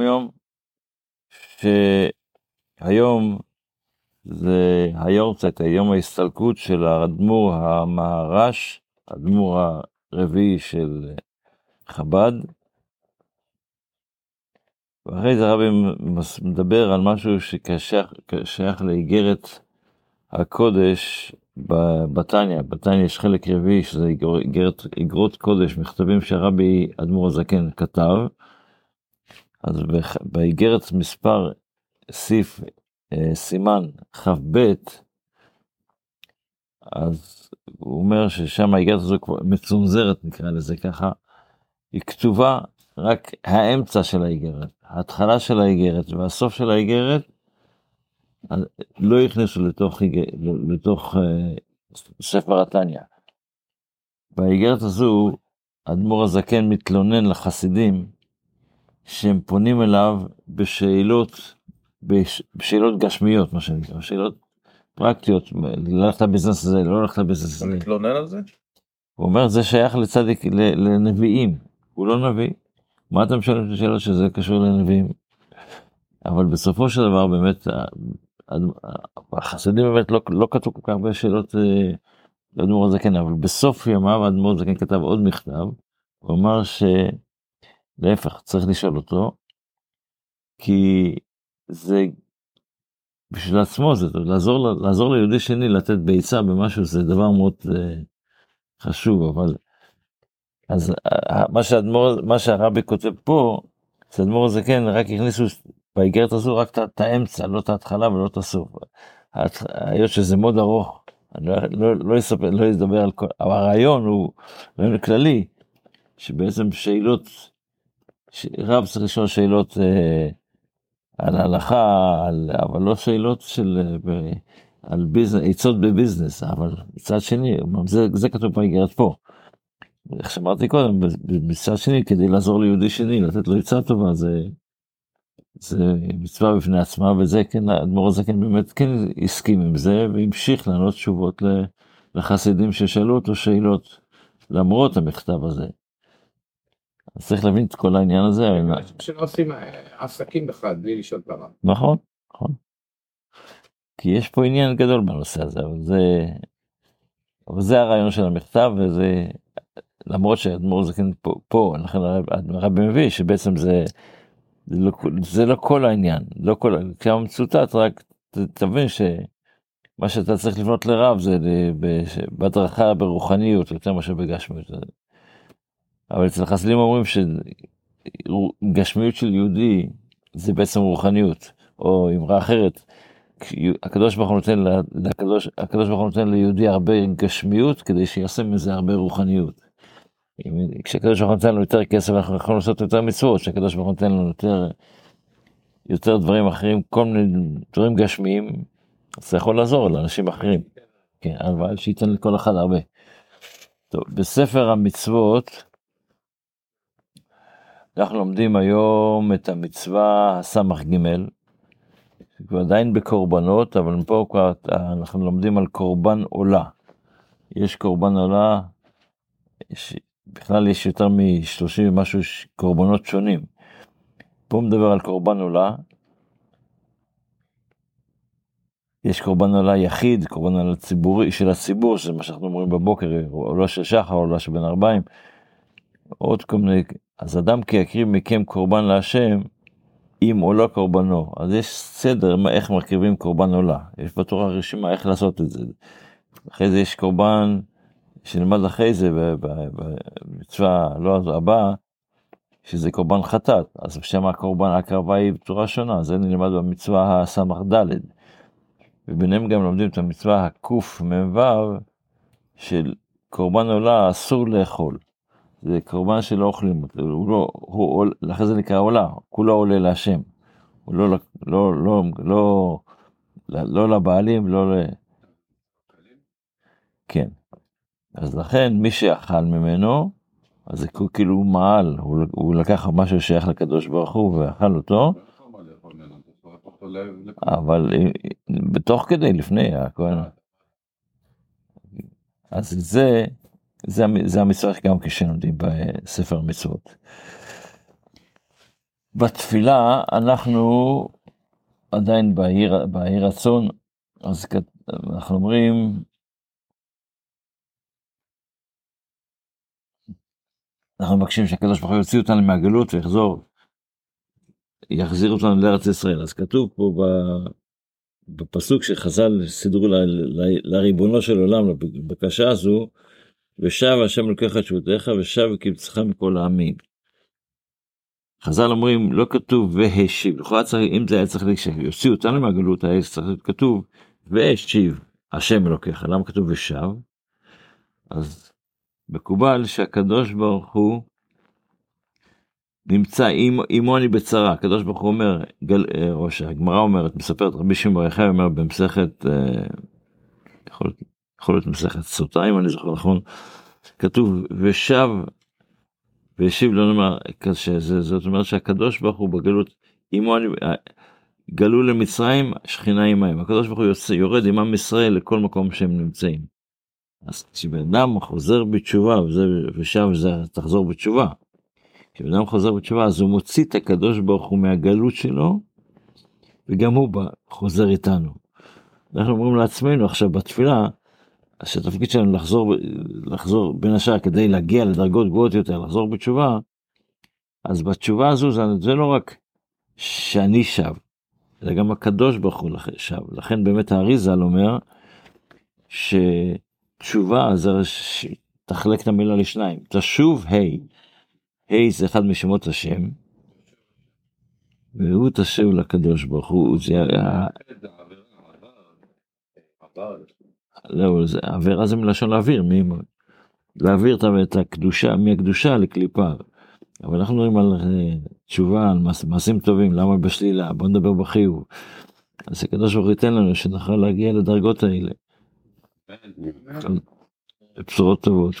יום יום, שהיום זה היורצייט, היום ההסתלקות של האדמו"ר המהר"ש, האדמו"ר הרביעי של חב"ד. ואחרי זה הרבי מדבר על משהו ששייך לאיגרת הקודש בתניא, בתניא יש חלק רביעי שזה איגרות קודש, מכתבים שהרבי אדמו"ר הזקן כתב. אז באיגרת מספר סיף אה, סימן כ"ב, אז הוא אומר ששם האיגרת הזו מצונזרת נקרא לזה ככה, היא כתובה רק האמצע של האיגרת, ההתחלה של האיגרת והסוף של האיגרת לא הכניסו לתוך, לתוך אה, ספר התניא. באיגרת הזו אדמו"ר הזקן מתלונן לחסידים שהם פונים אליו בשאלות, בשאלות גשמיות מה שנקרא, שאלות פרקטיות, ללכת לביזנס הזה, לא ללכת לביזנס הזה. אתה מתלונן על זה? הוא אומר זה שייך לצדיק, לנביאים, הוא לא נביא. מה אתה משלם את השאלות שזה קשור לנביאים? אבל בסופו של דבר באמת החסידים באמת לא, לא כתבו כל כך הרבה שאלות אה, לאדמו"ר הזקן, אבל בסוף ימיו האדמו"ר הזקן כתב עוד מכתב, הוא אמר שלהפך, צריך לשאול אותו, כי זה בשביל עצמו, זה לעזור, לעזור ליהודי שני לתת ביצה במשהו, זה דבר מאוד uh, חשוב, אבל אז uh, מה שהאדמו"ר, מה שהרבי כותב פה, שאדמו"ר הזקן רק הכניסו באיגרת הזו רק את האמצע, לא את ההתחלה ולא את הסוף. היות שזה מאוד ארוך, אני לא, לא, לא, אספר, לא אדבר על כל, אבל הרעיון הוא רעיון כללי, שבעצם שאלות, רב צריך לשאול שאלות אה, על הלכה, על, אבל לא שאלות של, אה, על ביזנס, עצות בביזנס, אבל מצד שני, זה, זה כתוב באיגרת פה. איך שאמרתי קודם, מצד שני, כדי לעזור ליהודי שני, לתת לו עצה טובה, זה... זה מצווה בפני עצמה וזה כן האדמו"ר הזקן באמת כן הסכים עם זה והמשיך לענות תשובות לחסידים ששאלו אותו שאלות למרות המכתב הזה. אז צריך להבין את כל העניין הזה. שלא עושים אה, עסקים בכלל בלי לשאול ברב. נכון, נכון. כי יש פה עניין גדול בנושא הזה אבל זה אבל זה הרעיון של המכתב וזה למרות שהאדמו"ר זקן פה, פה לכן הרבי מביא שבעצם זה זה לא, זה לא כל העניין, לא כל, כמה מצוטט, רק תבין שמה שאתה צריך לפנות לרב זה בהדרכה ברוחניות יותר מאשר בגשמיות. אבל אצל החסידים אומרים שגשמיות של יהודי זה בעצם רוחניות, או אמרה אחרת, הקדוש ברוך הוא נותן, לקדוש, הקדוש ברוך הוא נותן ליהודי הרבה גשמיות כדי שיעשה מזה הרבה רוחניות. כשהקדוש ברוך הוא נותן לנו יותר כסף אנחנו יכולים לעשות יותר מצוות, כשהקדוש ברוך הוא נותן לנו יותר, יותר דברים אחרים, כל מיני דברים גשמיים, אז זה יכול לעזור לאנשים אחרים. כן, אבל שייתן לכל אחד הרבה. טוב, בספר המצוות, אנחנו לומדים היום את המצווה הסמ"ך ג', כבר עדיין בקורבנות, אבל פה כבר אנחנו לומדים על קורבן עולה. יש קורבן עולה, יש בכלל יש יותר מ-30 ומשהו קורבנות שונים. פה מדבר על קורבן עולה. יש קורבן עולה יחיד, קורבן עולה ציבורי של הציבור, שזה מה שאנחנו אומרים בבוקר, עולה של שחר, עולה של בן ארבעים. עוד כל מיני, אז אדם כי יקריב מכם קורבן להשם, אם עולה קורבנו. אז יש סדר איך מרכיבים קורבן עולה. יש בתורה רשימה איך לעשות את זה. אחרי זה יש קורבן שנלמד אחרי זה במצווה לא הבאה, שזה קורבן חטאת, אז שם הקורבן ההקרבה היא בצורה שונה, זה נלמד במצווה הס"ד. וביניהם גם לומדים את המצווה הקמ"ו של קורבן עולה אסור לאכול. זה קורבן שלא אוכלים אותו, הוא לא, הוא, לכן זה נקרא עולה, כולו עולה להשם. הוא לא, לא, לא, לא, לא, לא לבעלים, לא ל... כן. אז לכן מי שאכל ממנו, אז זה כאילו מעל, הוא, הוא לקח משהו שייך לקדוש ברוך הוא ואכל אותו. אבל בתוך כדי, לפני הכהן. אז זה, זה, זה המצווה גם כשלומדים בספר המצוות. בתפילה אנחנו עדיין באי רצון, אז אנחנו אומרים, אנחנו מבקשים שהקדוש ברוך הוא יוציא אותנו מהגלות ויחזור, יחזיר אותנו לארץ ישראל. אז כתוב פה בפסוק שחז"ל סידרו לריבונו של עולם, לבקשה הזו, ושב השם אלוקיך את שבותיך ושב וקבצך מכל העמים. חז"ל אומרים לא כתוב והשיב, לכאורה צריך, אם זה היה צריך שיוציאו אותנו מהגלות היה צריך להיות כתוב והשיב השם אלוקיך, למה כתוב ושב? אז מקובל שהקדוש ברוך הוא נמצא עמו אני בצרה, הקדוש ברוך הוא אומר, גל, אה, או שהגמרא אומרת, מספרת רבי שמעון יחי אומר במסכת, אה, יכול, יכול להיות מסכת סוטה אם אני זוכר נכון, כתוב ושב והשיב לא נאמר קשה, זאת אומרת שהקדוש ברוך הוא בגלות, עמו אני, אה, גלו למצרים, שכינה עמהם, הקדוש ברוך הוא יוצא, יורד עם עם ישראל לכל מקום שהם נמצאים. אז כשבן אדם חוזר בתשובה, וזה, ושב זה תחזור בתשובה, כשבן אדם חוזר בתשובה אז הוא מוציא את הקדוש ברוך הוא מהגלות שלו, וגם הוא בא, חוזר איתנו. אנחנו אומרים לעצמנו עכשיו בתפילה, שהתפקיד שלנו לחזור, לחזור בין השאר כדי להגיע לדרגות גבוהות יותר, לחזור בתשובה, אז בתשובה הזו זה, זה לא רק שאני שב, אלא גם הקדוש ברוך הוא שב. לכן באמת האריזל אומר שתשובה זה תחלק את המילה לשניים, תשוב ה', ה' זה אחד משמות השם, והוא תשב לקדוש ברוך הוא, זה היה... לא, זה, עבירה זה מלשון להעביר, מי, להעביר את הקדושה, מהקדושה לקליפה. אבל אנחנו מדברים על אה, תשובה, על מעש, מעשים טובים, למה בשלילה? בוא נדבר בחיוב. אז הקדוש ברוך הוא ייתן לנו שנוכל להגיע לדרגות האלה. בשורות טובות.